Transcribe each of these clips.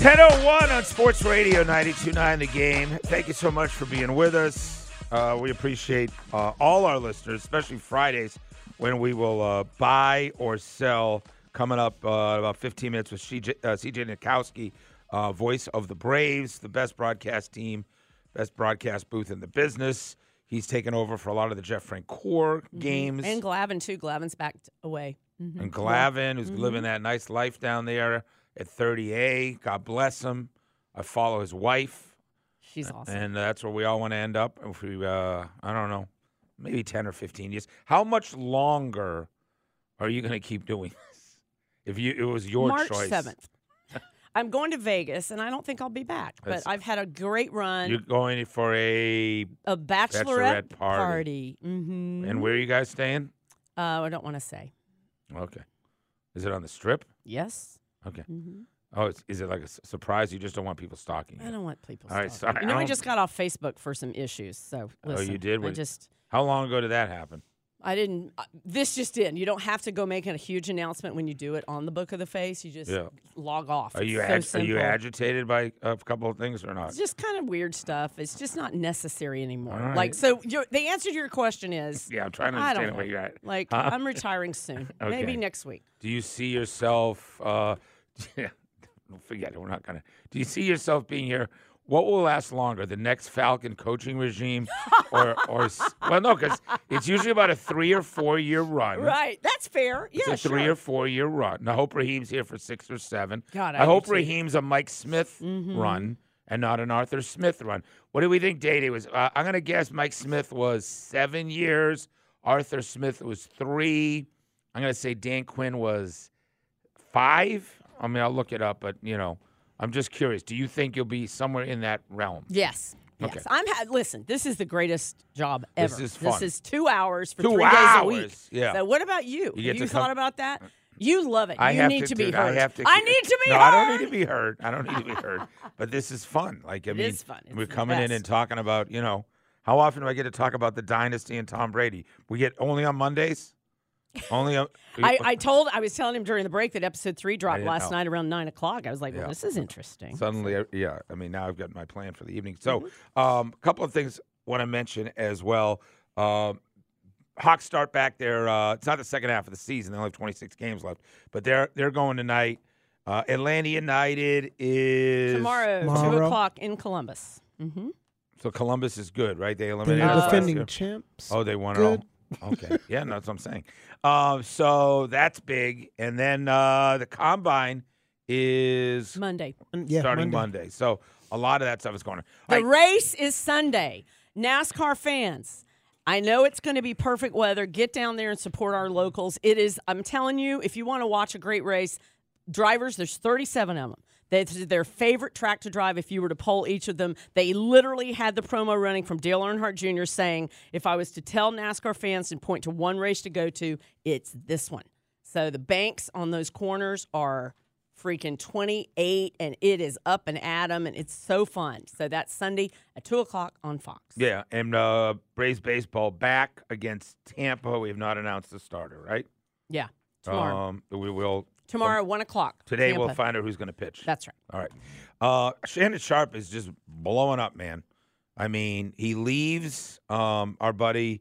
1001 on Sports Radio 929 The Game. Thank you so much for being with us. Uh, we appreciate uh, all our listeners, especially Fridays when we will uh, buy or sell. Coming up uh, about 15 minutes with CJ, uh, CJ Nitkowski, uh, voice of the Braves, the best broadcast team, best broadcast booth in the business. He's taken over for a lot of the Jeff Francoeur games. And Glavine too. Glavine's backed away. Mhm. and Glavine, who's Mhm. living that nice life down there at 30A. God bless him. I follow his wife, She's awesome. and that's where we all want to end up. If we, uh, I don't know, maybe 10 or 15 years. How much longer are you going to keep doing this? If you, it was your March choice. 7th. I'm going to Vegas, and I don't think I'll be back. But That's- I've had a great run. You're going for a, a bachelorette, bachelorette party. Mm-hmm. and where are you guys staying? Uh, I don't want to say. Okay. Is it on the strip? Yes. Okay. hmm Oh, it's, is it like a s- surprise? You just don't want people stalking you. I don't want people. All right, stalking. sorry, You know, I don't- just got off Facebook for some issues. So Oh, you did? I What- just. How long ago did that happen? I didn't. uh, This just in. You don't have to go making a huge announcement when you do it on the Book of the Face. You just Yeah. log off. Are you so ag- are you simple. agitated by a couple of things or not? It's just kind of weird stuff. It's just not necessary anymore. All right. Like so, your, the answer to your question is Yeah, I'm trying to I don't understand where know. you're at. like Huh? I'm retiring soon. Maybe next week. Do you see yourself? Uh, yeah, forget it. We're not gonna. Do you see yourself being here? What will last longer, the next Falcon coaching regime, or or well, no, because it's usually about a three or four year run. Right. That's fair. It's yeah. a three sure. or four year run. I hope Raheem's here for six or seven. God, I I, hope. Raheem's a Mike Smith Mhm. run and not an Arthur Smith run. What do we think Day Day was? Uh, I'm going to guess Mike Smith was seven years. Arthur Smith was three. I'm going to say Dan Quinn was five. I mean, I'll look it up, but, you know, I'm just curious. Do you think you'll be somewhere in that realm? Yes. Okay. Yes. I'm ha- listen, this is the greatest job ever. This is fun. This is 2 hours for Two 3 days a week. hours, yeah. So what about you? You you to come- thought about that? Mm. You love it. I you have need to, to, be heard. I have to. I need to be no, heard. I don't need to be heard. I don't need to be heard. But this is fun. Like I It mean, is fun. It's we're coming in and talking about you know how often do I get to talk about the dynasty and Tom Brady? We get only on Mondays. Only on. I, I told I was telling him during the break that episode three dropped last know. night around nine o'clock. I was like, "Well, Yeah. this is interesting." Suddenly, uh, yeah. I mean, now I've got my plan for the evening. So, Mm-hmm. um, a couple of things want to mention as well. Um, Hawks start back there. Uh, it's not the second half of the season. They only have 26 games left, but they're they're going tonight. Uh, Atlanta United is Tomorrow, two o'clock in Columbus. hmm So Columbus is good, right? They They're eliminated us last defending champs. Oh, they won Good. it all. Okay, yeah, no, that's what I'm saying. Um, so that's big, and then uh, the combine is Monday. Yeah, starting Monday. Monday. So a lot of that stuff is going on. The All right, race is Sunday. NASCAR fans, I know it's going to be perfect weather. Get down there and support our locals. It is, I'm telling you, if you want to watch a great race, drivers, there's 37 of them. That's their favorite track to drive if you were to poll each of them. They literally had the promo running from Dale Earnhardt Jr. saying, if I was to tell NASCAR fans and point to one race to go to, it's this one. So the banks on those corners are freaking 28 and it is up and at 'em, and it's so fun. So that's Sunday at 2 o'clock on Fox. yeah, and uh, Braves baseball back against Tampa. We have not announced the starter, right? Yeah. Tomorrow. Um, we will Tomorrow, 1 o'clock. today. We'll find out who's going to pitch. That's right. All right. Uh, Shannon Sharpe is just blowing up, man. I mean, he leaves um, our buddy,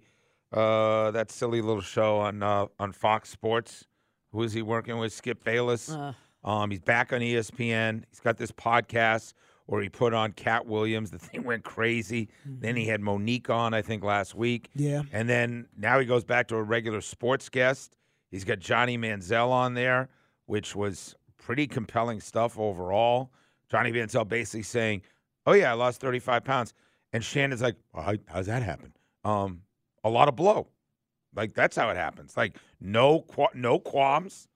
uh, that silly little show on uh, on Fox Sports. Who is he working with? Skip Bayless. Uh, Um, he's back on ESPN. He's got this podcast where he put on Katt Williams. The thing went crazy. Then he had Mo'Nique on, I think, last week. Yeah. And then now he goes back to a regular sports guest. He's got Johnny Manziel on there, which was pretty compelling stuff overall. Johnny Manziel basically saying, "Oh yeah, I lost 35 pounds," and Shannon's like, well, how, "How's that happen?" Um, a lot of blow. Like that's how it happens. Like no qua- no qualms.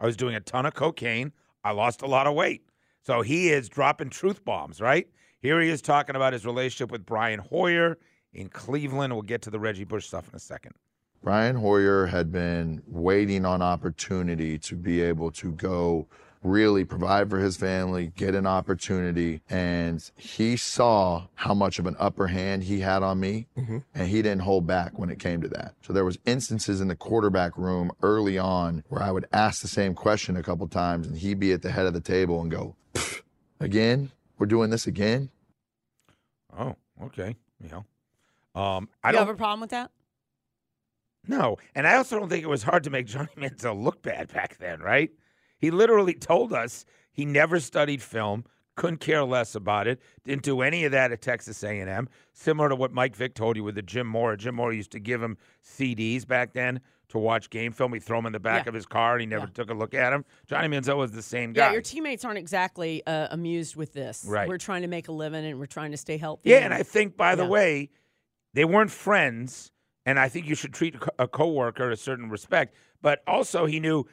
I was doing a ton of cocaine. I lost a lot of weight. So he is dropping truth bombs, right? Here he is talking about his relationship with Brian Hoyer in Cleveland. We'll get to the Reggie Bush stuff in a second. Brian Hoyer had been waiting on opportunity to be able to go really provide for his family, get an opportunity. And he saw how much of an upper hand he had on me and he didn't hold back when it came to that. So there was instances in the quarterback room early on where I would ask the same question a couple times and he'd be at the head of the table and go, again. We're doing this again. Oh, okay. You know, um, I you don't have a problem with that? No, and I also don't think it was hard to make Johnny Manziel look bad back then, right? He literally told us he never studied film, couldn't care less about it, didn't do any of that at Texas A&M. Similar to what Mike Vick told you with the Jim Mora. Jim Mora used to give him CDs back then to watch game film. He'd throw them in the back Yeah. of his car, and he never Yeah. took a look at them. Johnny Manziel was the same guy. Yeah, your teammates aren't exactly uh, amused with this. Right. We're trying to make a living and we're trying to stay healthy. Yeah, and I think, by the way, they weren't friends, and I think you should treat a co- a coworker a certain respect. But also, he knew,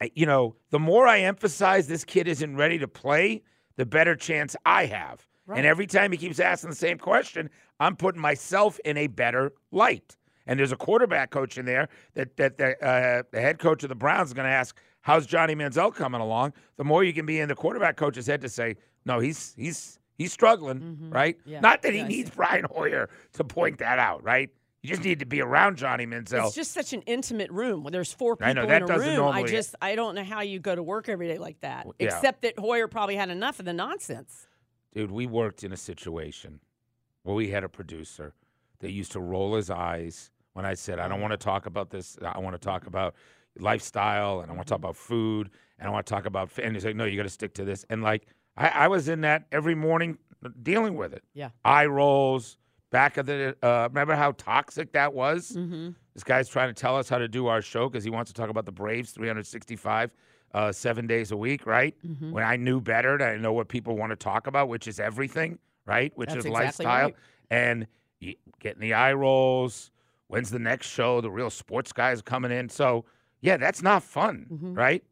eh, you know, the more I emphasize this kid isn't ready to play, the better chance I have. Right. And every time he keeps asking the same question, I'm putting myself in a better light. And there's a quarterback coach in there that that the, uh, the head coach of the Browns is going to ask, "How's Johnny Manziel coming along?" The more you can be in the quarterback coach's head to say, "No, he's he's he's struggling," right? Mm-hmm. Yeah, Not that he yes. needs Brian Hoyer to point that out, right? You just need to be around Johnny Manziel. It's just such an intimate room. When there's four people I know, that in a doesn't room, I just I don't know how you go to work every day like that. yeah. Except that Hoyer probably had enough of the nonsense. Dude, we worked in a situation where we had a producer that used to roll his eyes when I said, I don't want to talk about this. I want to talk about lifestyle and I want to talk about food and I want to talk about, and he's like, no, you got to stick to this. And like, I, I was in that every morning uh, dealing with it. Yeah. Eye rolls, back of the, uh, remember how toxic that was? Mm-hmm. This guy's trying to tell us how to do our show because he wants to talk about the Braves 365, uh, seven days a week, right? Mm-hmm. When I knew better, and I know what people want to talk about, which is everything, right? Which That's is exactly lifestyle. right. And getting the eye rolls. When's the next show? The real sports guys coming in. So, yeah, that's not fun, right?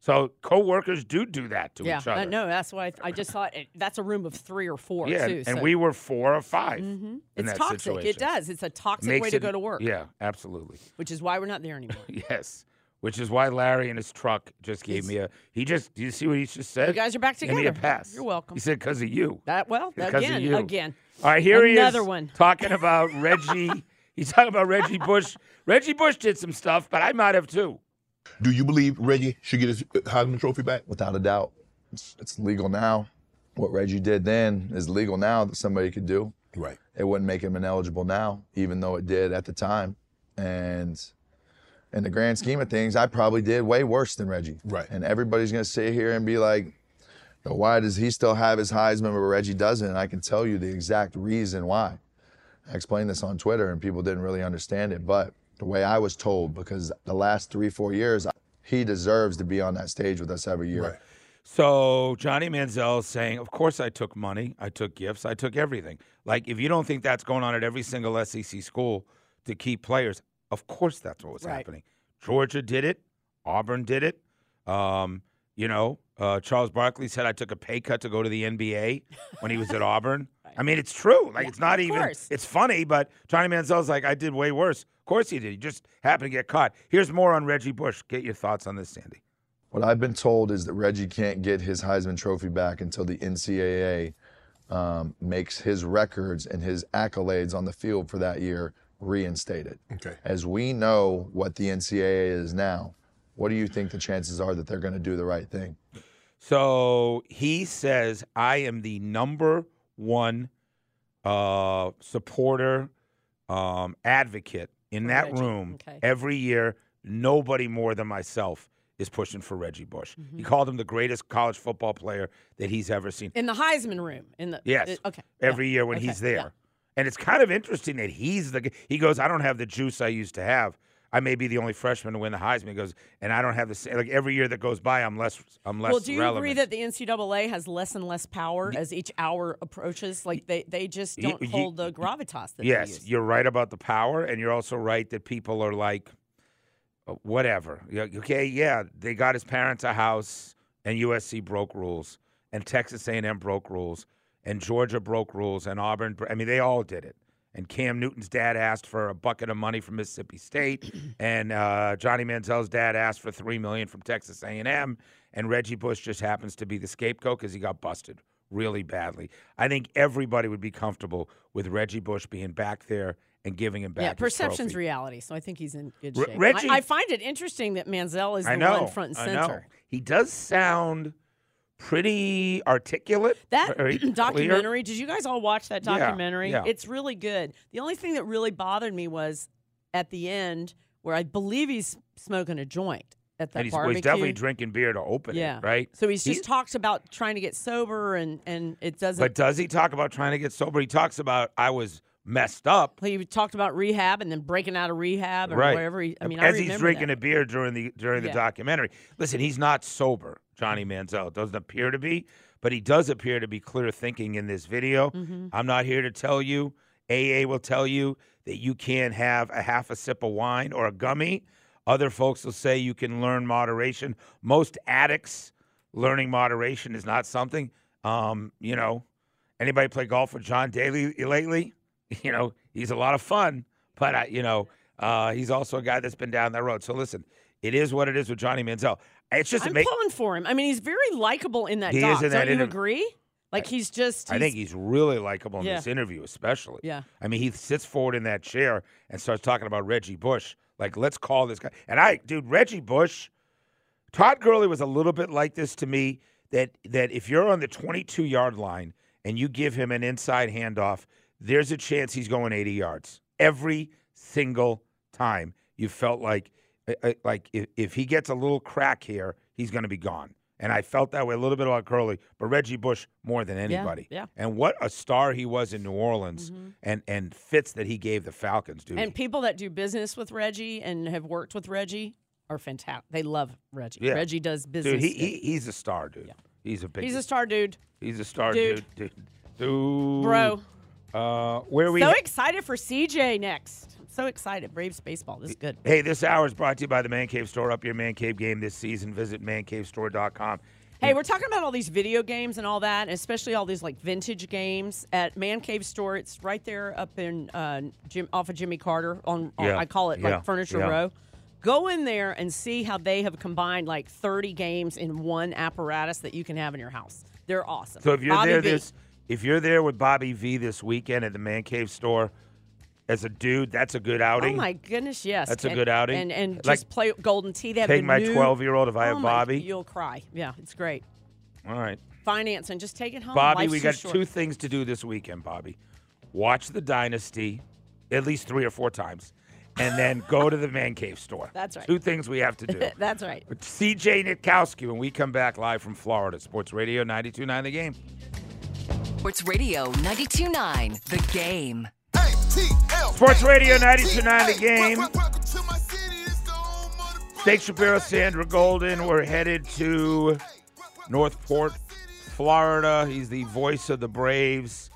So, coworkers do do that to Mm-hmm. Yeah, each other. uh, no, that's why I, I just thought it, that's a room of three or four Yeah, too. and so- we were four or 5 Mhm. in It's toxic. situation. It does. It's a toxic Makes way to it- go to work. Yeah, absolutely. Which is why we're not there anymore. Yes. Which is why Larry in his truck just gave me a. He just. Do you see what he just said? You guys are back Give together. me a pass. You're welcome. He said because of you. That well again, you. again. All right, here Another he is. one. talking about Reggie. He's talking about Reggie Bush. Reggie Bush did some stuff, but I might have too. Do you believe Reggie should get his Heisman Trophy back? Without a doubt, it's, it's legal now. What Reggie did then is legal now that somebody could do. Right. It wouldn't make him ineligible now, even though it did at the time. And in the grand scheme of things, I probably did way worse than Reggie. Right. And everybody's gonna sit here and be like, "Oh, why does he still have his Heisman but Reggie doesn't? And I can tell you the exact reason why. I explained this on Twitter and people didn't really understand it, but the way I was told, because the last three, four years, he deserves to be on that stage with us every year. Right. So Johnny Manziel is saying, "Of course, I took money, I took gifts, I took everything. Like if you don't think that's going on at every single SEC school to keep players, of course that's what was Right. happening. Georgia did it, Auburn did it. Um, you know, uh, Charles Barkley said I took a pay cut to go to the NBA when he was at Auburn. I mean, it's true. Like Yeah, it's not of even. course. It's funny, but Johnny Manziel's like, I did way worse. Of course he did. He just happened to get caught. Here's more on Reggie Bush. Get your thoughts on this, Sandy. What I've been told is that Reggie can't get his Heisman Trophy back until the NCAA um, makes his records and his accolades on the field for that year reinstated. Okay. As we know what the NCAA is now, what do you think the chances are that they're going to do the right thing? So he says, I am the number one uh, supporter, um, advocate in that Reggie. room Okay. every year. Nobody more than myself is pushing for Reggie Bush. Mm-hmm. He called him the greatest college football player that he's ever seen. In the Heisman room. In the Yes. uh, okay. Every yeah, year when okay, he's yeah. there. And it's kind of interesting that he's the he goes, I don't have the juice I used to have. I may be the only freshman to win the Heisman. He goes, and I don't have the same like every year that goes by, I'm less I'm less Well, do you relevant. agree that the NCAA has less and less power as each hour approaches? Like they, they just don't hold the gravitas that they Yes, you're right about the power, and you're also right that people are like, uh, whatever. Okay, yeah, they got his parents a house, and USC broke rules, and Texas A&M broke rules, and Georgia broke rules, and Auburn. I mean, they all did it. And Cam Newton's dad asked for a bucket of money from Mississippi State, and uh, Johnny Manziel's dad asked for three million from Texas A&M, and Reggie Bush just happens to be the scapegoat because he got busted really badly. I think everybody would be comfortable with Reggie Bush being back there and giving him back. Yeah, perception's trophy. reality. So I think he's in good shape. Reggie- I, I find it interesting that Manziel is the know. one front and I center. know. He does sound pretty articulate. That documentary, did you guys all watch that documentary? yeah. It's really good. The only thing that really bothered me was at the end where I believe he's smoking a joint at that And he's, well, barbecue. he's definitely drinking beer to open yeah. it, right? So he's He- just talks about trying to get sober and and it doesn't But does he talk about trying to get sober? He talks about I was messed up. he talked about rehab and then breaking out of rehab or right. whatever. He, I mean, I as he's drinking that. a beer during the during the Yeah. documentary. Listen, he's not sober, Johnny Manziel. Doesn't appear to be, but he does appear to be clear thinking in this video. Mhm. I'm not here to tell you. AA will tell you that you can't have a half a sip of wine or a gummy. Other folks will say you can learn moderation. Most addicts learning moderation is not something. Um, you know, anybody play golf with John Daly lately? You know, he's a lot of fun, but I, you know, uh, he's also a guy that's been down that road. So listen, it is what it is with Johnny Manziel. It's just I'm pulling for him. I mean, he's very likable in that He doc. is in that Don't you agree? Like he's just. I think he's really likable in Yeah. this interview, especially. Yeah. I mean, he sits forward in that chair and starts talking about Reggie Bush. Like, let's call this guy. And I, dude, Reggie Bush, Todd Gurley was a little bit like this to me. That that if you're on the 22 yard line and you give him an inside handoff, there's a chance he's going 80 yards every single time. You felt like uh, uh, like if, if he gets a little crack here, he's going to be gone. And I felt that way a little bit about Gurley, but Reggie Bush more than anybody. yeah. And what a star he was in New Orleans, and and fits that he gave the Falcons, dude. And people that do business with Reggie and have worked with Reggie are fantastic. They love Reggie. Yeah. Reggie does business. dude, he, he he's a star, dude. Yeah. He's a big. he's a star dude, He's a star, dude. Dude. Dude, dude. bro. Uh, where are we? So excited for CJ next. I'm so excited. Braves baseball. This is good. Hey, this hour is brought to you by the Man Cave Store. Up your Man Cave game this season. Visit mancavestore.com. Hey, we're talking about all these video games and all that, and especially all these like vintage games at Man Cave Store. It's right there up in uh, Jim off of Jimmy Carter on, on- Yeah, I call it yeah, like Furniture yeah. Row. Go in there and see how they have combined like 30 games in one apparatus that you can have in your house. They're awesome. So if you're Bobby there V. this, if you're there with Bobby V this weekend at the Man Cave Store, as a dude, that's a good oh, outing. Oh my goodness, yes. That's a good outing. And and Like, just play Golden Tee. They have take my 12-year-old if I have Oh my- Bobby. You'll cry. Yeah, it's great. All right, Finance and just take it home. Bobby, Life's we got short. two things to do this weekend. Bobby, watch the Dynasty, at least three or four times, and then go to the Man Cave Store. That's right. Two things we have to do. That's right. With CJ Nitkowski when we come back live from Florida, Sports Radio 92.9 The Game. Sports Radio 92.9 The Game. Sports Radio 92.9 The Game. Steak Shapiro, Sandra Golden. We're headed to Northport, Florida. He's the voice of the Braves.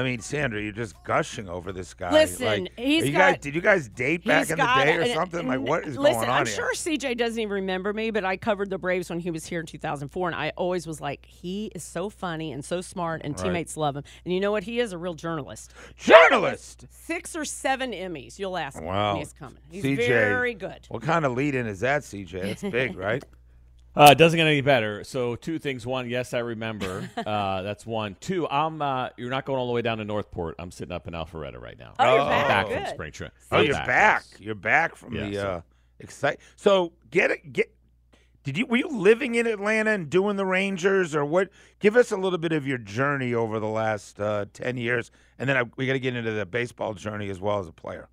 I mean, Sandra, you're just gushing over this guy. Listen, like, he's you got- guys, did you guys date back in the got- day or and- something? Like, what is listen, going on I'm here? sure CJ doesn't even remember me, but I covered the Braves when he was here in 2004, and I always was like, he is so funny and so smart, and Right. teammates love him. And you know what? He is a real journalist. Journalist. Six or seven Emmys. You'll ask him Wow. when he's coming. He's CJ. very good. What kind of lead in is that, CJ? That's big, right? Uh, it doesn't get any better. So two things. One, yes, I remember. uh, that's one. Two, I'm. Uh, you're not going all the way down to Northport. I'm sitting up in Alpharetta right now. Oh, you're Oh. back. back Good. from spring training. Oh, I'm you're back. yes. You're back from Yeah, the so- uh, excite. So get it. Get. Did you were you living in Atlanta and doing the Rangers or what? Give us a little bit of your journey over the last uh, ten years, and then I, we got to get into the baseball journey as well as a player.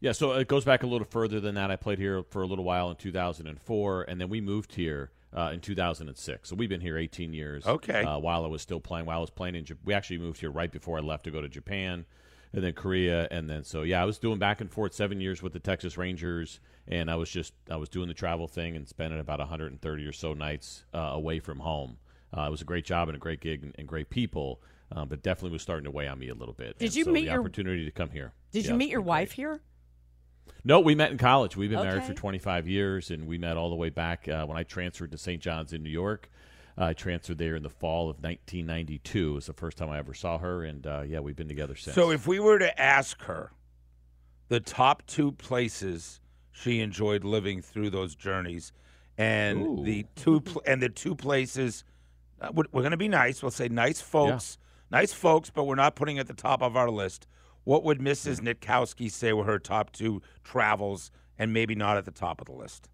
Yeah, so it goes back a little further than that. I played here for a little while in 2004, and then we moved here uh, in 2006. So we've been here 18 years. Okay. Uh, while I was still playing, while I was playing in, Jap- we actually moved here right before I left to go to Japan, and then Korea, and then so yeah, I was doing back and forth seven years with the Texas Rangers, and I was just I was doing the travel thing and spending about 130 or so nights uh, away from home. Uh, it was a great job and a great gig and, and great people. Um, but definitely was starting to weigh on me a little bit. Did And you so meet the your- opportunity to come here? Did Yeah, you meet your been great. wife here? No, we met in college. We've been married for 25 years, and we met all the way back uh, when I transferred to St. John's in New York. I transferred there in the fall of 1992. It was the first time I ever saw her, and uh, yeah, we've been together since. So if we were to ask her the top two places she enjoyed living through those journeys, and Ooh. the two pl- and the two places, uh, we're, we're going to be nice. We'll say nice folks, nice folks, but we're not putting at the top of our list. What would Mrs. Nitkowski say were her top two travels, and maybe not at the top of the list?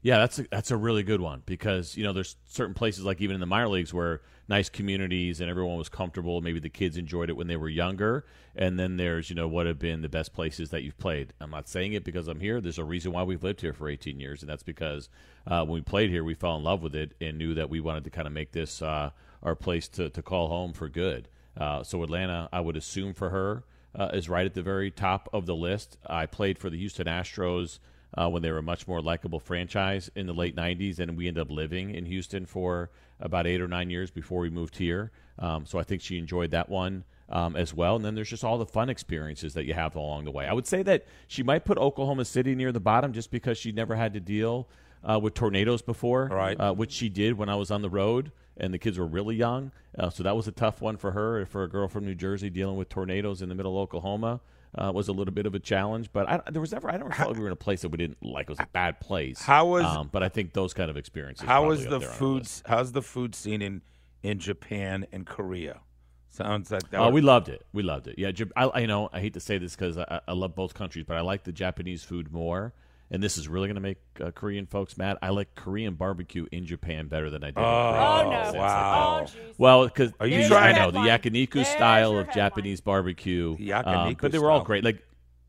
Yeah, that's a, that's a really good one because you know there's certain places like even in the minor leagues where nice communities and everyone was comfortable. Maybe the kids enjoyed it when they were younger, and then there's you know what have been the best places that you've played. I'm not saying it because I'm here. There's a reason why we've lived here for 18 years, and that's because uh, when we played here, we fell in love with it and knew that we wanted to kind of make this uh, our place to to call home for good. Uh, so Atlanta, I would assume for her uh, is right at the very top of the list. I played for the Houston Astros uh, when they were a much more likable franchise in the late 90s, and we ended up living in Houston for about eight or nine years before we moved here. Um, so I think she enjoyed that one um, as well. And then there's just all the fun experiences that you have along the way. I would say that she might put Oklahoma City near the bottom just because she never had to deal uh, with tornadoes before, Right. uh, which she did when I was on the road and the kids were really young. Uh, so that was a tough one for her. For a girl from New Jersey dealing with tornadoes in the middle of Oklahoma uh, was a little bit of a challenge. But I, there was never, I don't feel like we were in a place that we didn't like. It was a bad place. How was- Um, but I think those kind of experiences. How was the there on our food? How's the food scene in in Japan and Korea? Sounds like that. Oh, would- we loved it. We loved it. Yeah, I, I know. I hate to say this because I, I love both countries, but I like the Japanese food more. And this is really going to make uh, Korean folks mad. I like Korean barbecue in Japan better than I did. in Korea. Oh, Oh, no. It's like wow. Oh. Well, because Are you There's trying- I know the headline. yakiniku There's style of. Japanese barbecue. The um, but they were all great. Like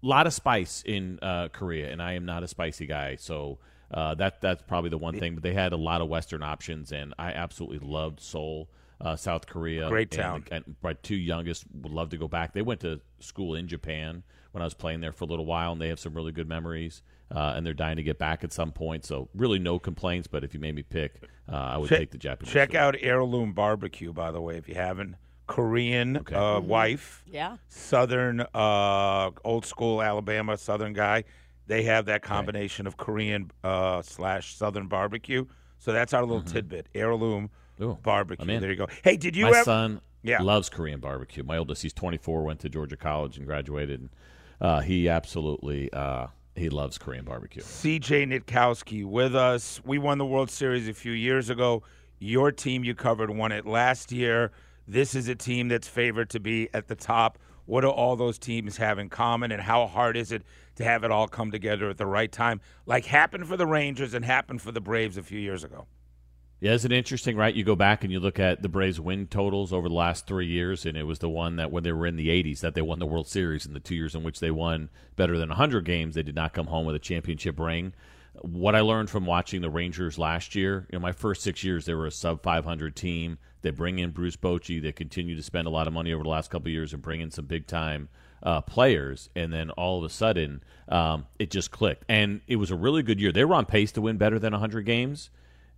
a lot of spice in uh, Korea, and I am not a spicy guy, so uh, that that's probably the one thing. But they had a lot of Western options, and I absolutely loved Seoul, uh, South Korea. Great and- town. And my two youngest would love to go back. They went to school in Japan when I was playing there for a little while, and they have some really good memories. Uh, and they're dying to get back at some point. So really, no complaints. But if you made me pick, uh, I would Check- take the Japanese. Check food. out Heirloom Barbecue, by the way, if you haven't. Korean Okay. uh, wife, Yeah. Southern, uh, old school Alabama Southern guy. They have that combination of Korean uh, slash Southern barbecue. So that's our little tidbit. Heirloom Mm-hmm. Ooh, barbecue. There you go. Hey, did you My ever? son Yeah. loves Korean barbecue. My oldest, he's 24, went to Georgia College and graduated. And, uh, he absolutely uh, he loves Korean barbecue. CJ Nitkowski with us. We won the World Series a few years ago. Your team you covered won it last year. This is a team that's favored to be at the top. What do all those teams have in common, and how hard is it to have it all come together at the right time, like happened for the Rangers and happened for the Braves a few years ago? Yeah, isn't it interesting, right? You go back and you look at the Braves' win totals over the last three years, and it was the one that when they were in the 80s that they won the World Series. In the two years in which they won better than 100 games, they did not come home with a championship ring. What I learned from watching the Rangers last year, you know, my first six years, they were a sub 500 team. They bring in Bruce Bochy. They continue to spend a lot of money over the last couple years and bring in some big time uh, players. And then all of a sudden, um, it just clicked. And it was a really good year. They were on pace to win better than 100 games.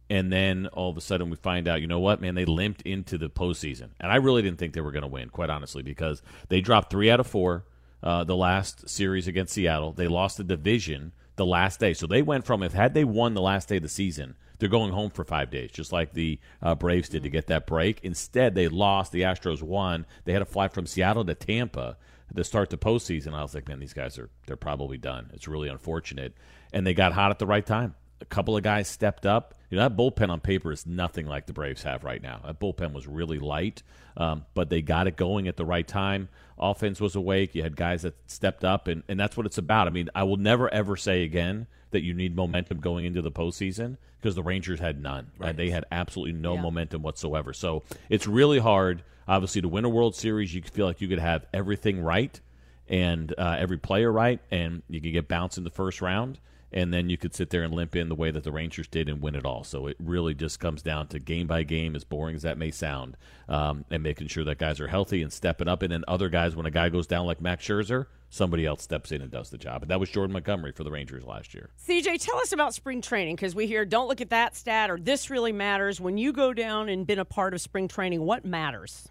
And then all of a sudden we find out, you know what, man, they limped into the postseason. And I really didn't think they were going to win, quite honestly, because they dropped three out of four uh, the last series against Seattle. They lost the division the last day. So they went from, if had they won the last day of the season, they're going home for five days, just like the uh, Braves did to get that break. Instead, they lost. The Astros won. They had to fly from Seattle to Tampa to start the postseason. I was like, man, these guys are they're probably done. It's really unfortunate. And they got hot at the right time. A couple of guys stepped up. You know, that bullpen on paper is nothing like the Braves have right now. That bullpen was really light, um, but they got it going at the right time. Offense was awake. You had guys that stepped up, and, and that's what it's about. I mean, I will never, ever say again that you need momentum going into the postseason because the Rangers had none. And they had absolutely no Yeah. momentum whatsoever. So it's really hard, obviously, to win a World Series. You feel like you could have everything right and uh, every player right, and you could get bounced in the first round, and then you could sit there and limp in the way that the Rangers did and win it all. So it really just comes down to game by game, as boring as that may sound, um, and making sure that guys are healthy and stepping up. And then other guys, when a guy goes down like Max Scherzer, somebody else steps in and does the job. And that was Jordan Montgomery for the Rangers last year. CJ, tell us about spring training because we hear don't look at that stat or this really matters. When you go down and been a part of spring training, what matters?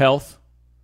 health,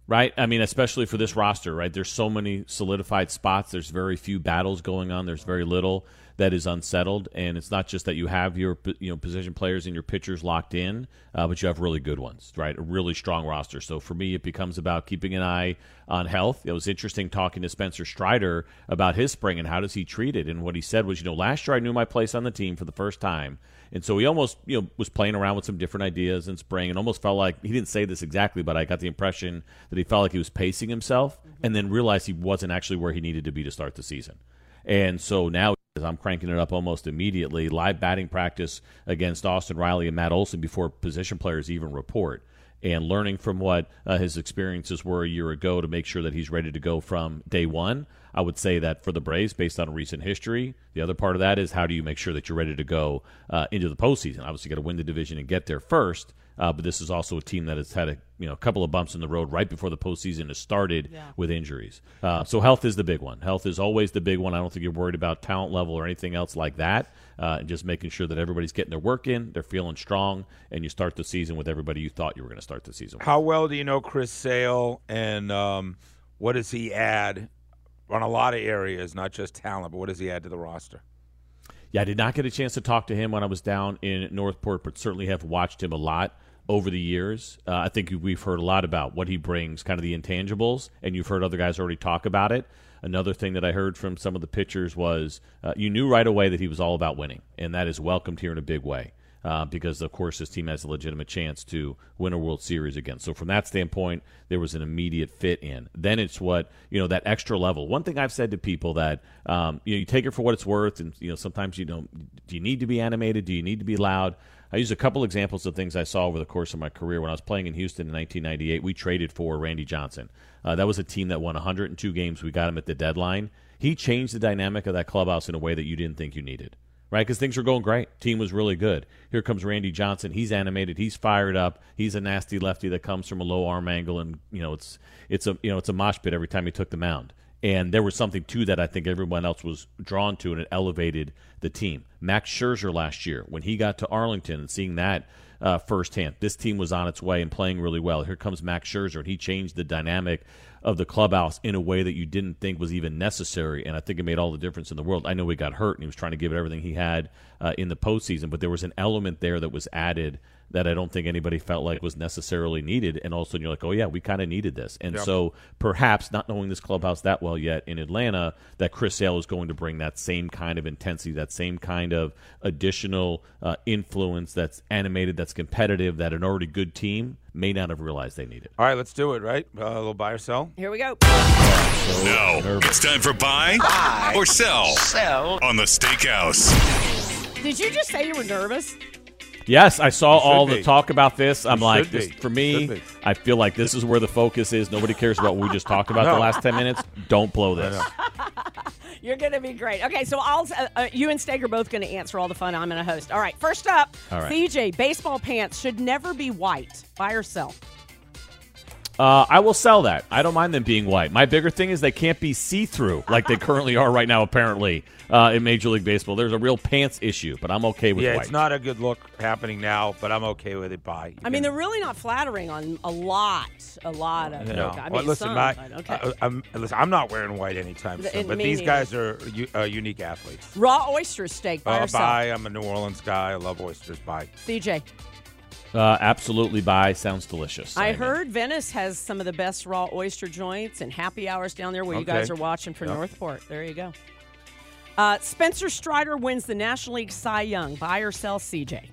right? I mean, especially for this roster, right? There's so many solidified spots. There's very few battles going on. There's very little that is unsettled, and it's not just that you have your you know position players and your pitchers locked in, uh, but you have really good ones, right? A really strong roster. So for me, it becomes about keeping an eye on health. It was interesting talking to Spencer Strider about his spring and how does he treat it. And what he said was, you know, last year I knew my place on the team for the first time. And so he almost, you know, was playing around with some different ideas in spring and almost felt like he didn't say this exactly, but I got the impression that he felt like he was pacing himself and then realized he wasn't actually where he needed to be to start the season. And so now I'm cranking it up almost immediately. Live batting practice against Austin Riley and Matt Olson before position players even report. And learning from what uh, his experiences were a year ago to make sure that he's ready to go from day one. I would say that for the Braves, based on recent history, the other part of that is how do you make sure that you're ready to go uh, into the postseason? Obviously, you got to win the division and get there first. Uh, but this is also a team that has had a you know a couple of bumps in the road right before the postseason has started Yeah. with injuries. Uh, so health is the big one. Health is always the big one. I don't think you're worried about talent level or anything else like that. Uh, and just making sure that everybody's getting their work in, they're feeling strong, and you start the season with everybody you thought you were going to start the season. with. How well do you know Chris Sale, and um, what does he add on a lot of areas, not just talent, but what does he add to the roster? Yeah, I did not get a chance to talk to him when I was down in Northport, but certainly have watched him a lot over the years. Uh, I think we've heard a lot about what he brings, kind of the intangibles, and you've heard other guys already talk about it. Another thing that I heard from some of the pitchers was uh, you knew right away that he was all about winning, and that is welcomed here in a big way. Uh, because of course this team has a legitimate chance to win a World Series again. So from that standpoint, there was an immediate fit in. Then it's what you know that extra level. One thing I've said to people that um, you know you take it for what it's worth, and you know sometimes you don't. Do you need to be animated? Do you need to be loud? I use a couple examples of things I saw over the course of my career. When I was playing in Houston in 1998, we traded for Randy Johnson. Uh, that was a team that won 102 games. We got him at the deadline. He changed the dynamic of that clubhouse in a way that you didn't think you needed right? Because things were going great. Team was really good. Here comes Randy Johnson. He's animated. He's fired up. He's a nasty lefty that comes from a low arm angle, and you know it's it's a you know it's a mosh pit every time he took the mound. And there was something to that I think everyone else was drawn to, and it elevated the team. Max Scherzer last year, when he got to Arlington and seeing that uh, firsthand, this team was on its way and playing really well. Here comes Max Scherzer, and he changed the dynamic of the clubhouse in a way that you didn't think was even necessary. And I think it made all the difference in the world. I know he got hurt and he was trying to give it everything he had uh, in the postseason, but there was an element there that was added that I don't think anybody felt like was necessarily needed. And all of a sudden you're like, oh, yeah, we kind of needed this. And so perhaps not knowing this clubhouse that well yet in Atlanta, that Chris Sale is going to bring that same kind of intensity, that same kind of additional uh, influence that's animated, that's competitive, that an already good team may not have realized they needed. All right, let's do it. Right, uh, a little buy or sell. Here we go. Now it's time for buy, or sell, Sell. on the Steakhouse. Did you just say you were nervous? Yes, I saw all be. the talk about this. I'm You like, this, for me, I feel like this is where the focus is. Nobody cares about what we just talked about the last 10 minutes. Don't blow this. You're going to be great. Okay, so I'll, uh, uh, you and Steak are both going to answer all the fun. I'm going to host. All right, first up, All right. CJ, baseball pants should never be white. Buy or sell? Uh, I will sell that. I don't mind them being white. My bigger thing is they can't be see through like they currently are right now, apparently, uh, in Major League Baseball. There's a real pants issue, but I'm okay with yeah, white. it's not a good look happening now, but I'm okay with it. Buy. You I mean, they're really not flattering on a lot, a lot of. No. I mean, Well, listen, some, my, but okay. uh, I'm, listen, I'm not wearing white anytime soon, and but these neither. guys are u- uh, unique athletes. Raw oyster steak. Buy Uh, or sell? buy. I'm a New Orleans guy. I love oysters. Buy. CJ, Uh, absolutely buy. Sounds delicious. I mean, heard Venice has some of the best raw oyster joints and happy hours down there where you guys are watching from Yep. Northport. There you go. Uh, Spencer Strider wins the National League Cy Young. Buy or sell, CJ?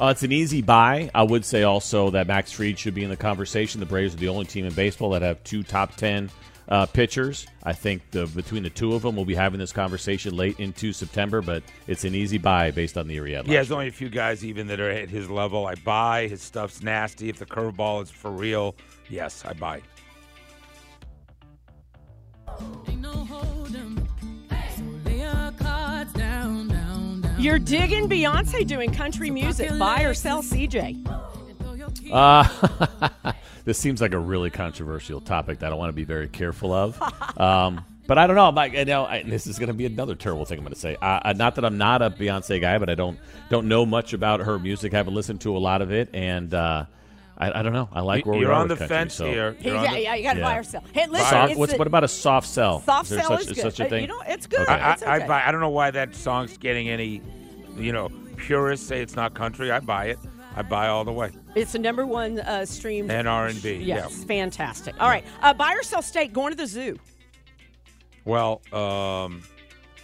Uh, it's an easy buy. I would say also that Max Fried should be in the conversation. The Braves are the only team in baseball that have two top 10 uh, pitchers. I think the, between the two of them, we'll be having this conversation late into September, but it's an easy buy based on the year he had Yeah, last there's only a few guys even that are at his level. I buy. His stuff's nasty. If the curveball is for real, yes, I buy. You're digging Beyonce doing country music. Buy or sell, CJ? Uh, this seems like a really controversial topic that I want to be very careful of. Um, but I don't know. I'm like, you know, I, this is going to be another terrible thing I'm going to say. Uh, uh, not that I'm not a Beyonce guy, but I don't don't know much about her music. I haven't listened to a lot of it, and uh, I, I don't know. I like where we You're are on the with country, fence so. here. You're yeah, the- yeah, you got to yeah. buy or sell. Hey, listen, Soft, what's, the- what about a soft sell? soft is sell such, is is good. such a Uh, thing? You know, it's good. Okay. I, It's I, I okay. buy. I don't know why that song's getting any, you know, purists say it's not country. I buy it. I buy all the way. It's the number one uh, streamed. And R and B. Yes, Yeah. fantastic. All right, uh, buy or sell steak. Going to the zoo. Well, um,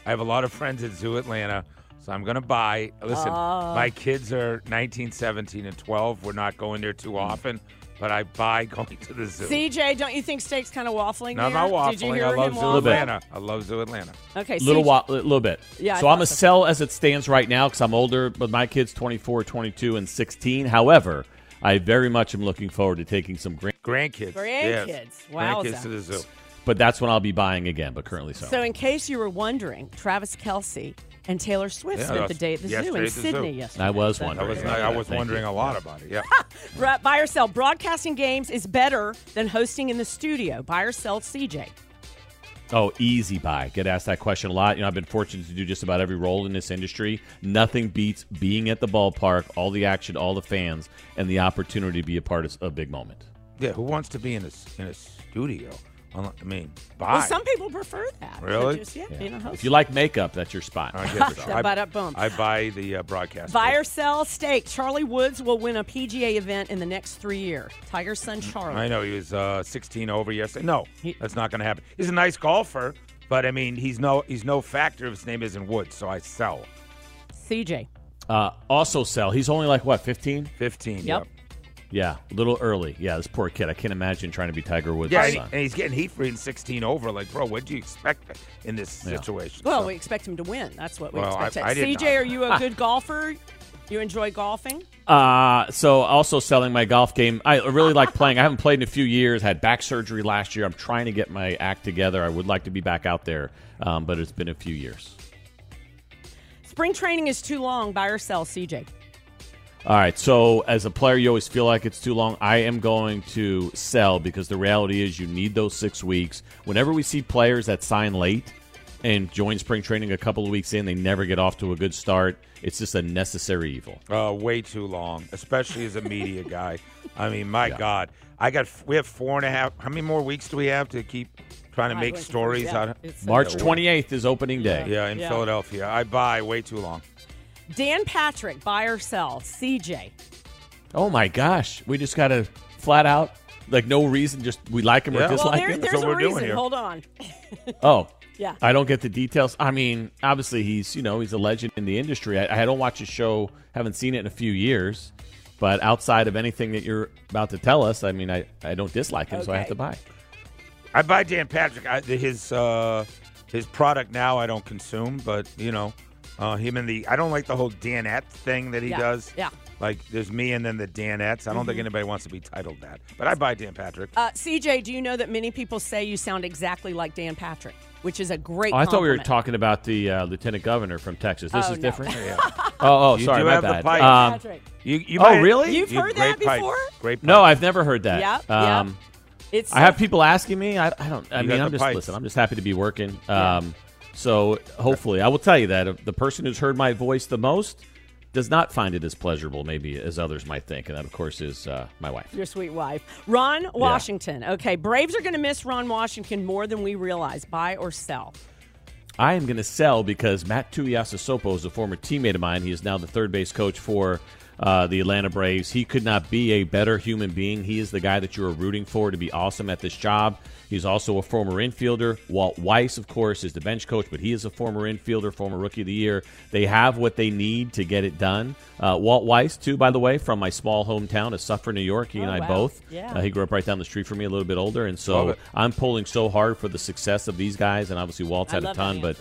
I have a lot of friends at Zoo Atlanta, so I'm going to buy. Listen, Ah. my kids are 19, 17, and 12. We're not going there too often. but I buy going to the zoo. CJ, don't you think Steak's kind of waffling no, I'm not waffling. Did you hear I love Zoo waffle? Atlanta. I love Zoo Atlanta. Okay, little CJ, while, a little bit. Yeah, So I'm thought a so. sell as it stands right now because I'm older, but my kids 24, 22, and 16. However, I very much am looking forward to taking some grand. Grandkids. Grandkids. Yes. Wowza. Grandkids to the zoo. But that's when I'll be buying again. But currently, so. So, in case you were wondering, Travis Kelce and Taylor Swift Yeah, spent the day at the zoo in at the zoo. Sydney yesterday. I was So- I wondering. was, Very I was wondering you. a lot about it. Yeah. Bra- Buy or sell. Broadcasting games is better than hosting in the studio. Buy or sell, CJ. Oh, easy buy. Get asked that question a lot. You know, I've been fortunate to do just about every role in this industry. Nothing beats being at the ballpark, all the action, all the fans, and the opportunity to be a part of a big moment. yeah. Who wants to be in a in a studio? Unle- I mean, buy. Well, some people prefer that. Really? Just, yeah, being a host. If you like makeup, that's your spot. I guess so. Da- ba- da- boom. I buy the uh, broadcast. Buy or sell steak. Charlie Woods will win a PGA event in the next three years. Tiger's son Charlie. I know he was uh, 16 over yesterday. No, He- that's not going to happen. He's a nice golfer, but I mean, he's no he's no factor if his name isn't Woods. So I sell CJ. Uh, also, sell. He's only like what, 15? 15. Yep. Yeah, a little early. Yeah, this poor kid. I can't imagine trying to be Tiger Woods' Yeah, and, he- son. and he's getting heat for reading 16 over. Like, bro, what do you expect in this Yeah. situation? Well, So- we expect him to win. That's what we Well, I- expect. I did CJ, not. are you a good golfer? You enjoy golfing? Uh, so also selling my golf game. I really like playing. I haven't played in a few years. Had back surgery last year. I'm trying to get my act together. I would like to be back out there, um, but it's been a few years. Spring training is too long. Buy or sell, CJ. All right. So as a player, you always feel like it's too long. I am going to sell because the reality is you need those six weeks. Whenever we see players that sign late and join spring training a couple of weeks in, they never get off to a good start. It's just a necessary evil. Uh, way too long, especially as a media guy. I mean, my God, I got we have four and a half. How many more weeks do we have to keep trying to make stories out? of March 28th is opening day. Yeah, in Yeah. Philadelphia, I buy way too long. Dan Patrick, buy or sell, CJ. Oh my gosh, we just got to flat out like no reason, just we like him Yeah. or Well, Well, dislike there, him. there's what a we're doing reason. here. Hold on. Oh, Yeah. I don't get the details. I mean, obviously he's you know he's a legend in the industry. I, I don't watch his show, haven't seen it in a few years. But outside of anything that you're about to tell us, I mean, I, I don't dislike him, so I have to buy. I buy Dan Patrick. I, his uh, his product now I don't consume, but you know, uh, him and the I don't like the whole Danette thing that he Yeah, does. yeah. Like there's me and then the Danettes. I don't think anybody wants to be titled that, but I buy Dan Patrick. Uh, CJ, do you know that many people say you sound exactly like Dan Patrick, which is a great Oh, I thought we were talking about the uh, lieutenant governor from Texas. This Oh, is no. different. Yeah. Oh, oh, You sorry, do my have the bad. pipe. Um, Patrick. You, you Oh, really? You've you heard that great pipes. before? Great. no. I've never heard that. Yep, yep. Um, It's I have people asking me. I, I don't. I You mean, I'm just pipes. listen. I'm just happy to be working. Um, so hopefully, I will tell you that the person who's heard my voice the most does not find it as pleasurable, maybe as others might think, and that, of course, is uh, my wife. Your sweet wife. Ron Washington. Okay, Braves are going to miss Ron Washington more than we realize. Buy or sell? I am going to sell because Matt Tuiasosopo is a former teammate of mine. He is now the third base coach for uh, the Atlanta Braves. He could not be a better human being. He is the guy that you are rooting for to be awesome at this job. He's also a former infielder. Walt Weiss, of course, is the bench coach, but he is a former infielder, former rookie of the year. They have what they need to get it done. Uh, Walt Weiss, too, by the way, from my small hometown of Suffern, New York. He and Oh, I wow. both. Yeah. Uh, he grew up right down the street from me, a little bit older, and so. I'm pulling so hard for the success of these guys. And obviously, Walt's I had a ton, but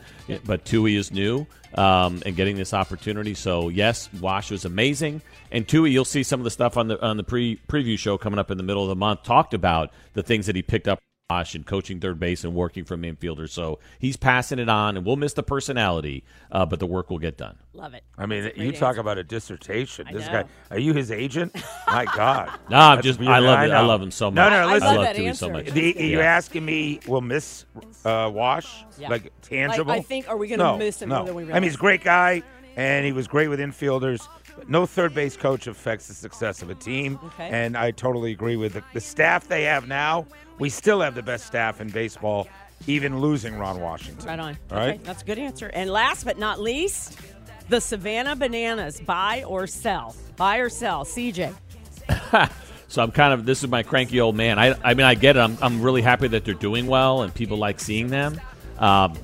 but Tui is new um, and getting this opportunity. So yes, Wash was amazing, and Tui, you'll see some of the stuff on the on the pre preview show coming up in the middle of the month. Talked about the things that he picked up. Wash and coaching third base and working from infielder, so he's passing it on, and we'll miss the personality, uh, but the work will get done. Love it. I mean, you great talk about a dissertation. I This know. guy, are you his agent? My God. No, I'm That's just beautiful. I love it. I love him so much. No, no, I listen. love love that Tui so much. The, Yeah. You're asking me, will miss uh, Wash Yeah. like tangible? I think- are we gonna No, miss him no. more than we I mean, he's a great guy, and he was great with infielders. No third base coach affects the success of a team. Okay. And I totally agree with the, the staff they have now. We still have the best staff in baseball, even losing Ron Washington. Right on. All okay, right. that's a good answer. And last but not least, the Savannah Bananas. Buy or sell? Buy or sell? CJ. So I'm kind of this is my cranky old man. I I mean I get it. I'm I'm really happy that they're doing well and people like seeing them. Um,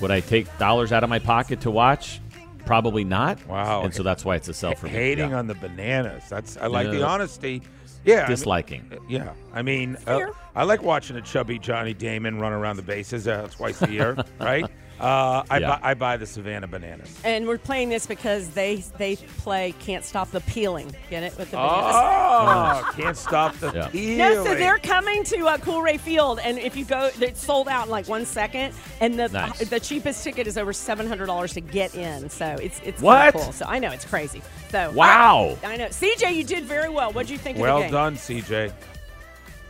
would I take dollars out of my pocket to watch? Probably not. Wow. And so that's why it's a sell for me. Hating Yeah. on the bananas. That's I like the honesty. Yeah, I mean- disliking. Yeah, I mean, uh, I like watching a chubby Johnny Damon run around the bases uh, twice a year, right? Uh, I, Yeah. buy, I buy the Savannah Bananas. And we're playing this because they they play "Can't Stop the Peeling." Get it with the bananas. Oh, can't stop the Yeah. feeling. No, so they're coming to uh, Coolray Field, and if you go, it's sold out in like one second, and the Nice. the cheapest ticket is over seven hundred dollars to get in. So it's it's kinda What? cool. So I know it's crazy. So Wow. I, I know. CJ, you did very well. What do you think of well the game? done, CJ.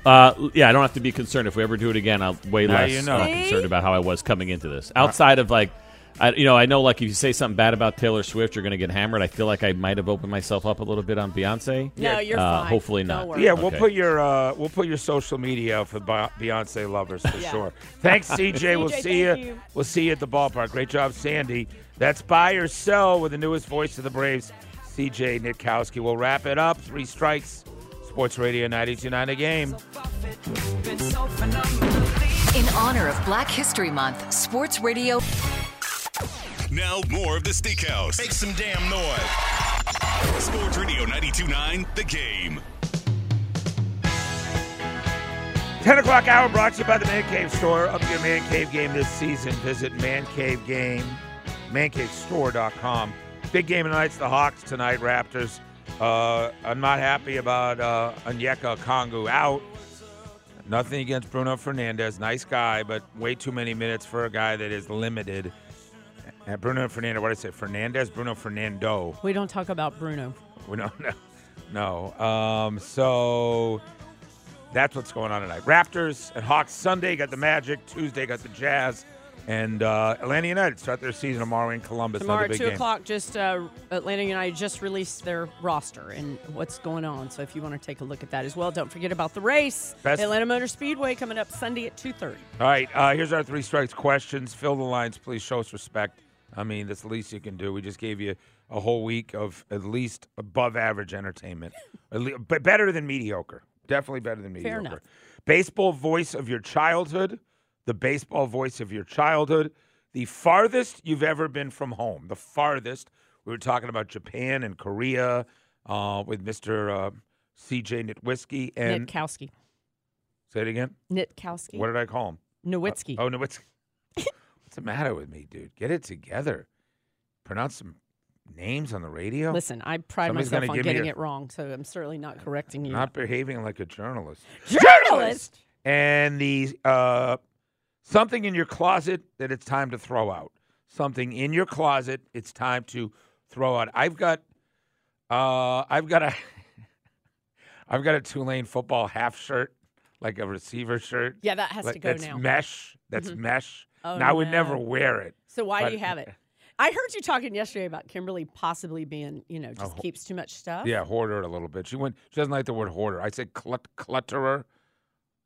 Uh, yeah, I don't have to be concerned if we ever do it again. I'm way Now less you know. uh, See? concerned about how I was coming into this. Outside of like, I, you know, I know like if you say something bad about Taylor Swift, you're going to get hammered. I feel like I might have opened myself up a little bit on Beyonce. No, you're Uh, fine. hopefully Don't not. worry. Yeah, we'll Okay. put your uh, we'll put your social media out for Be- Beyonce lovers for Yeah. sure. Thanks, CJ. we'll CJ, see you. thank you. We'll see you at the ballpark. Great job, Sandy. That's buy or sell with the newest voice of the Braves, CJ Nitkowski. We'll wrap it up. Three strikes. Sports Radio 92.9 a game. In honor of Black History Month, Sports Radio Now more of the Steakhouse. Make some damn noise. Sports Radio 92.9 The Game. 10 o'clock hour brought to you by the Man Cave Store. Up your Man Cave game this season. Visit Man Cave Game, mancavestore.com. Big game tonight's the Hawks tonight, Raptors. Uh, I'm not happy about uh, Onyeka Okongwu out. Nothing against Bruno Fernandez. Nice guy, but way too many minutes for a guy that is limited. And Bruno Fernandez, what did I say? Fernandez? Bruno Fernando. We don't talk about Bruno. We don't know. No. Um, so that's what's going on tonight. Raptors and Hawks Sunday got the Magic. Tuesday got the Jazz. And uh, Atlanta United start their season tomorrow in Columbus. Tomorrow at two game. o'clock, just uh, Atlanta United just released their roster and what's going on. So if you want to take a look at that as well, don't forget about the race. Best- Atlanta Motor Speedway coming up Sunday at two thirty. All right. Uh, here's our three strikes questions. Fill the lines, please. Show us respect. I mean, that's the least you can do. We just gave you a whole week of at least above average entertainment, but better than mediocre. Definitely better than Fair mediocre. enough. Baseball voice of your childhood. The baseball voice of your childhood. The farthest you've ever been from home. The farthest. We were talking about Japan and Korea uh, with Mr. Uh, CJ Nitwisky and Nitkowski. say it again. Nitkowski. What did I call him? Nowitzki. Oh no, it's what's the matter with me, dude? Get it together. Pronounce some names on the radio. Listen, I pride Somebody's myself on getting a- it wrong, so I'm certainly not correcting you. Not behaving like a journalist. Journalist! And the uh, something in your closet that it's time to throw out. Something in your closet it's time to throw out. I've got, uh, I've got a, I've got a Tulane football half shirt, like a receiver shirt. Yeah, that has Like, to go that's now. mesh. That's mesh. Oh, now I would never wear it. So why But- do you have it? I heard you talking yesterday about Kimberly possibly being, you know, just Oh, keeps too much stuff. Yeah, hoarder a little bit. She went. She doesn't like the word hoarder. I said clut, clutterer.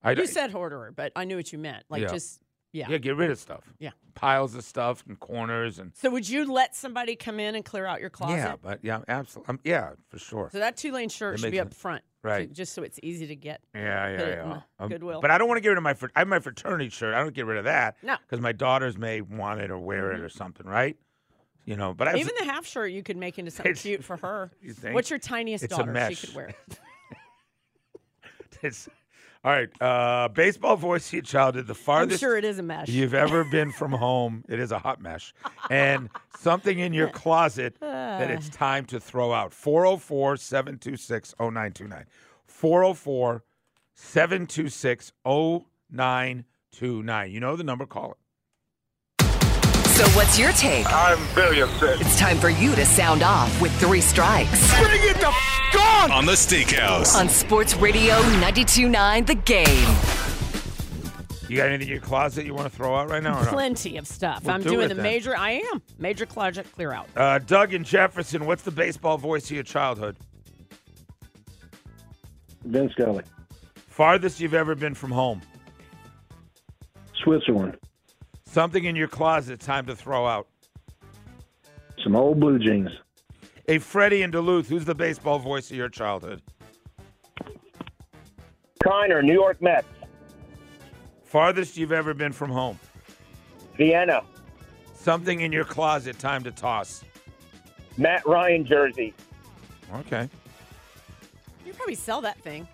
I You said hoarder, but I knew what you meant. Like Yeah. just yeah. yeah, get rid of stuff. Yeah. piles of stuff and corners and So would you let somebody come in and clear out your closet? yeah, but yeah, absolutely. Um, yeah, for sure. So that Tulane shirt That should be up front, Right. so- just so it's easy to get. Yeah, yeah, Put it in yeah. the Goodwill. But I don't want to get rid of my. fr- I have my fraternity shirt. I don't get rid of that. No. because my daughters may want it or wear it or something, right? You know, but I Even the half shirt you could make into something cute for her. You think? What's your tiniest It's a daughter? She could wear it's all right. Uh, baseball voice to your childhood. The I'm farthest sure it is a mesh. you've ever been from home. It is a hot mesh. And something in your closet that it's time to throw out. 404 726 0929. 404 726 0929. You know the number, call it. So what's your take? I'm very upset. It's time for you to sound off with three strikes Bring it the f- on! On the Steakhouse. on Sports Radio 92.9 The Game. You got anything in your closet you want to throw out right now? Or not? Plenty of stuff. Well, I'm do doing it the then. major. I am major closet clear out. Uh, Doug and Jefferson, what's the baseball voice of your childhood? Vince Scully, Farthest you've ever been from home? Switzerland, Something in your closet, time to throw out. some old blue jeans. Hey, Freddie in Duluth, who's the baseball voice of your childhood? Kiner, New York Mets, Farthest you've ever been from home? Vienna, Something in your closet, time to toss. Matt Ryan jersey, Okay. You probably sell that thing.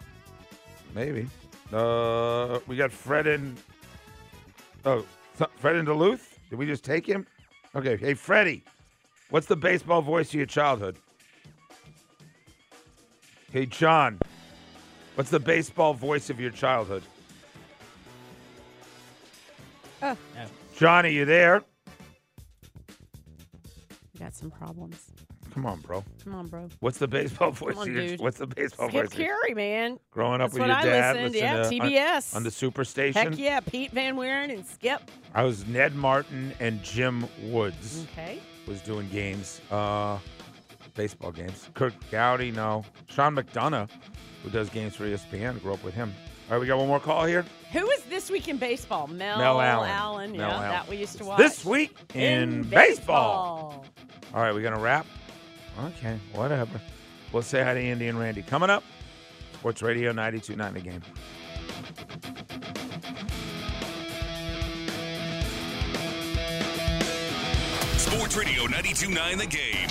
Maybe. Uh, we got Fred in. Oh, so- Fred in Duluth. Did we just take him? Okay. Hey, Freddie, what's the baseball voice of your childhood? Hey, John, what's the baseball voice of your childhood? Oh, Johnny, you there? we got some problems. Come on, bro. Come on, bro. What's the baseball voice on, your? dude. What's the baseball Skip voice? of your- Caray, man. Growing up That's with what your I dad, listened, listening yeah, to- uh, on- TBS. on, the Superstation. Heck yeah, Pete Van Wieren and Skip. I was Ned Martin and Jim Woods. Okay. Was doing games, uh, baseball games. Curt Gowdy, no. Sean McDonough, who does games for ESPN, grew up with him. All right, we got one more call here. Who is this week in baseball? Mel, Mel Allen. yeah, Mel Allen. that we used to watch. This week in, baseball. baseball. All right, we're gonna wrap. Okay, whatever. We'll say hi to Andy and Randy. Coming up, Sports Radio 92.9 The Game. Sports Radio 92.9 The Game.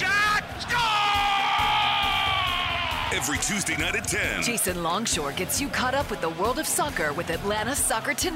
Every Tuesday night at 10. Jason Longshore gets you caught up with the world of soccer with Atlanta Soccer Tonight.